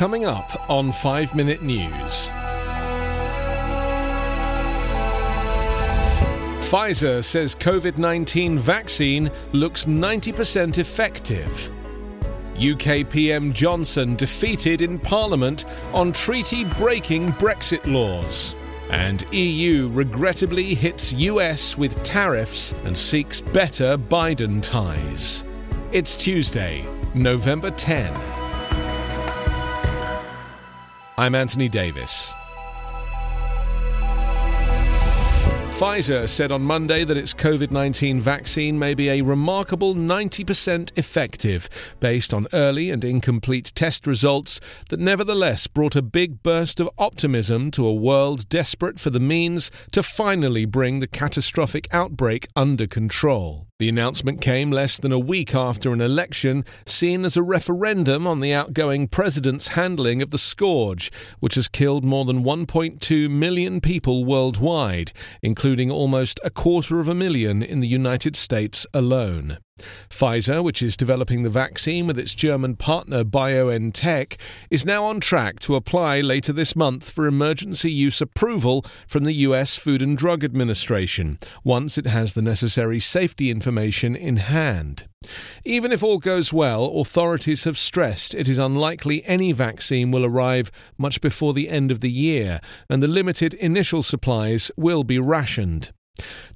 Coming up on 5 Minute News. Pfizer says COVID 19 vaccine looks 90% effective. UK PM Johnson defeated in Parliament on treaty breaking Brexit laws. And EU regrettably hits US with tariffs and seeks better Biden ties. It's Tuesday, November 10. I'm Anthony Davis. Pfizer said on Monday that its COVID 19 vaccine may be a remarkable 90% effective, based on early and incomplete test results that nevertheless brought a big burst of optimism to a world desperate for the means to finally bring the catastrophic outbreak under control. The announcement came less than a week after an election seen as a referendum on the outgoing president's handling of the scourge, which has killed more than 1.2 million people worldwide, including almost a quarter of a million in the United States alone. Pfizer, which is developing the vaccine with its German partner BioNTech, is now on track to apply later this month for emergency use approval from the US Food and Drug Administration, once it has the necessary safety information in hand. Even if all goes well, authorities have stressed it is unlikely any vaccine will arrive much before the end of the year, and the limited initial supplies will be rationed.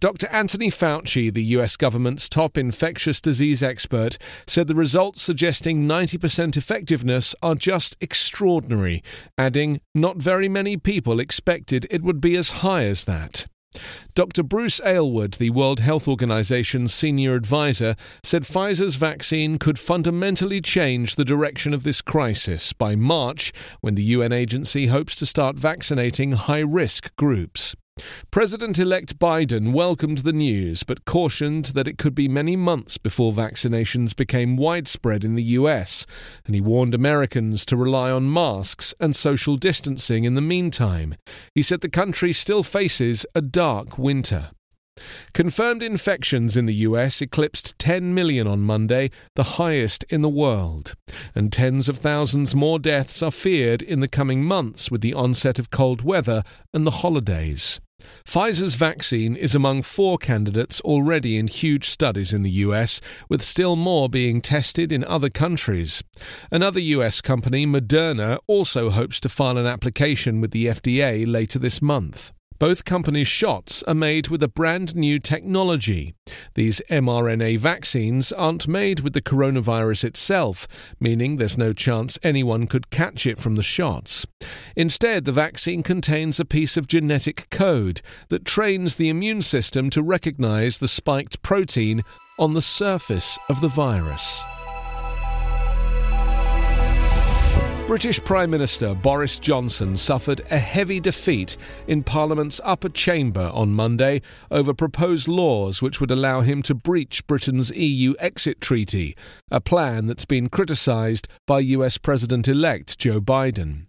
Dr. Anthony Fauci, the US government's top infectious disease expert, said the results suggesting 90% effectiveness are just extraordinary, adding, Not very many people expected it would be as high as that. Dr. Bruce Aylward, the World Health Organization's senior advisor, said Pfizer's vaccine could fundamentally change the direction of this crisis by March, when the UN agency hopes to start vaccinating high risk groups. President elect Biden welcomed the news but cautioned that it could be many months before vaccinations became widespread in the US, and he warned Americans to rely on masks and social distancing in the meantime. He said the country still faces a dark winter. Confirmed infections in the US eclipsed 10 million on Monday, the highest in the world. And tens of thousands more deaths are feared in the coming months with the onset of cold weather and the holidays. Pfizer's vaccine is among four candidates already in huge studies in the US, with still more being tested in other countries. Another US company, Moderna, also hopes to file an application with the FDA later this month. Both companies' shots are made with a brand new technology. These mRNA vaccines aren't made with the coronavirus itself, meaning there's no chance anyone could catch it from the shots. Instead, the vaccine contains a piece of genetic code that trains the immune system to recognize the spiked protein on the surface of the virus. British Prime Minister Boris Johnson suffered a heavy defeat in Parliament's upper chamber on Monday over proposed laws which would allow him to breach Britain's EU exit treaty, a plan that's been criticised by US President elect Joe Biden.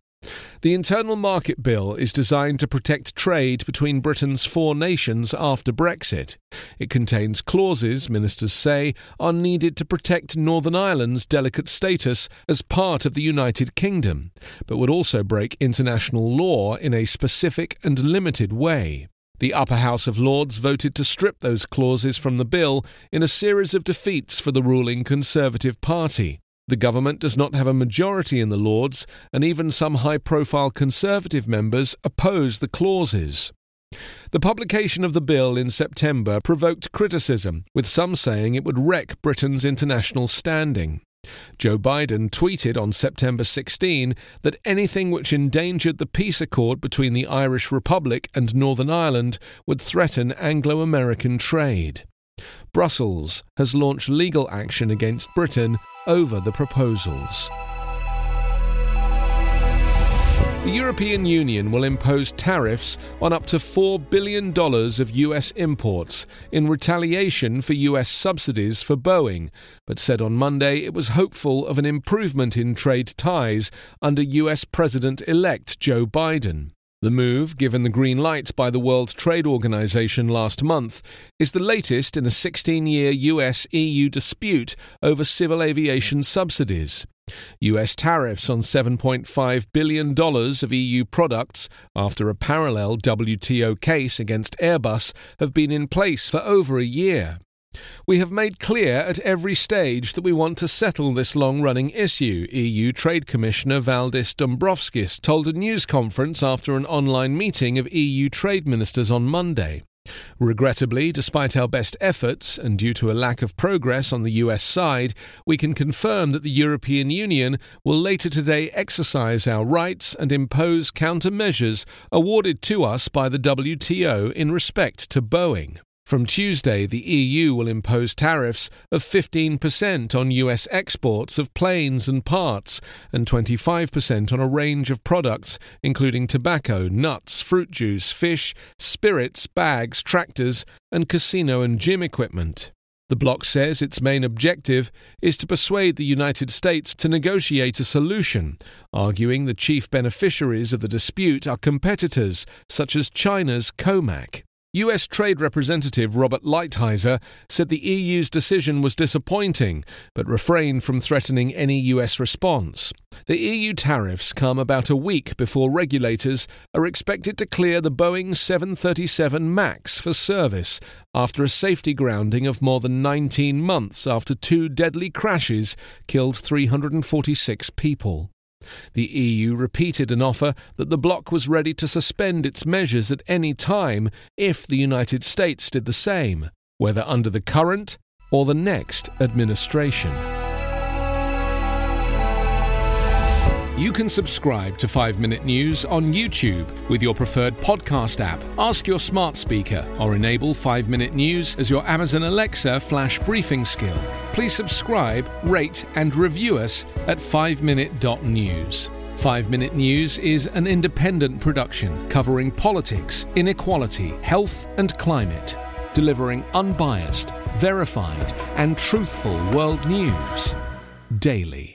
The Internal Market Bill is designed to protect trade between Britain's four nations after Brexit. It contains clauses, ministers say, are needed to protect Northern Ireland's delicate status as part of the United Kingdom, but would also break international law in a specific and limited way. The Upper House of Lords voted to strip those clauses from the bill in a series of defeats for the ruling Conservative Party. The government does not have a majority in the Lords, and even some high profile Conservative members oppose the clauses. The publication of the bill in September provoked criticism, with some saying it would wreck Britain's international standing. Joe Biden tweeted on September 16 that anything which endangered the peace accord between the Irish Republic and Northern Ireland would threaten Anglo American trade. Brussels has launched legal action against Britain over the proposals. The European Union will impose tariffs on up to $4 billion of US imports in retaliation for US subsidies for Boeing, but said on Monday it was hopeful of an improvement in trade ties under US President elect Joe Biden. The move, given the green light by the World Trade Organization last month, is the latest in a 16 year US EU dispute over civil aviation subsidies. US tariffs on $7.5 billion of EU products after a parallel WTO case against Airbus have been in place for over a year. We have made clear at every stage that we want to settle this long running issue, EU Trade Commissioner Valdis Dombrovskis told a news conference after an online meeting of EU trade ministers on Monday. Regrettably, despite our best efforts and due to a lack of progress on the US side, we can confirm that the European Union will later today exercise our rights and impose countermeasures awarded to us by the WTO in respect to Boeing. From Tuesday, the EU will impose tariffs of 15% on US exports of planes and parts, and 25% on a range of products, including tobacco, nuts, fruit juice, fish, spirits, bags, tractors, and casino and gym equipment. The bloc says its main objective is to persuade the United States to negotiate a solution, arguing the chief beneficiaries of the dispute are competitors such as China's COMAC. US Trade Representative Robert Lighthizer said the EU's decision was disappointing, but refrained from threatening any US response. The EU tariffs come about a week before regulators are expected to clear the Boeing 737 MAX for service after a safety grounding of more than 19 months after two deadly crashes killed 346 people. The EU repeated an offer that the bloc was ready to suspend its measures at any time if the United States did the same, whether under the current or the next administration. You can subscribe to 5 Minute News on YouTube with your preferred podcast app. Ask your smart speaker or enable 5 Minute News as your Amazon Alexa flash briefing skill. Please subscribe, rate, and review us at 5minute.news. 5 Minute News is an independent production covering politics, inequality, health, and climate, delivering unbiased, verified, and truthful world news daily.